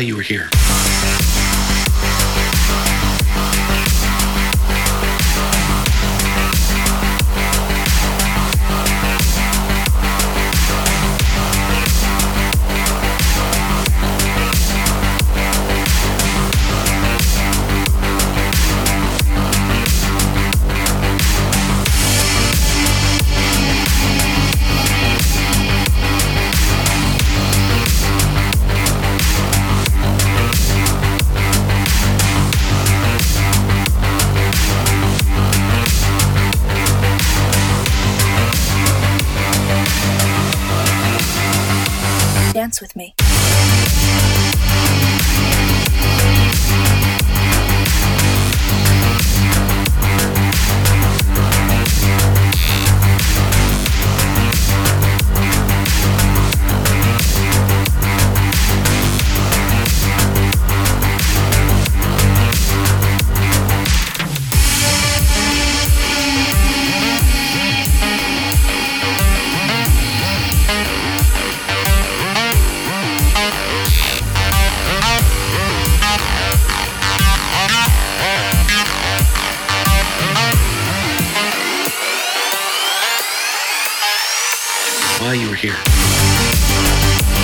you were here. dance with me. here.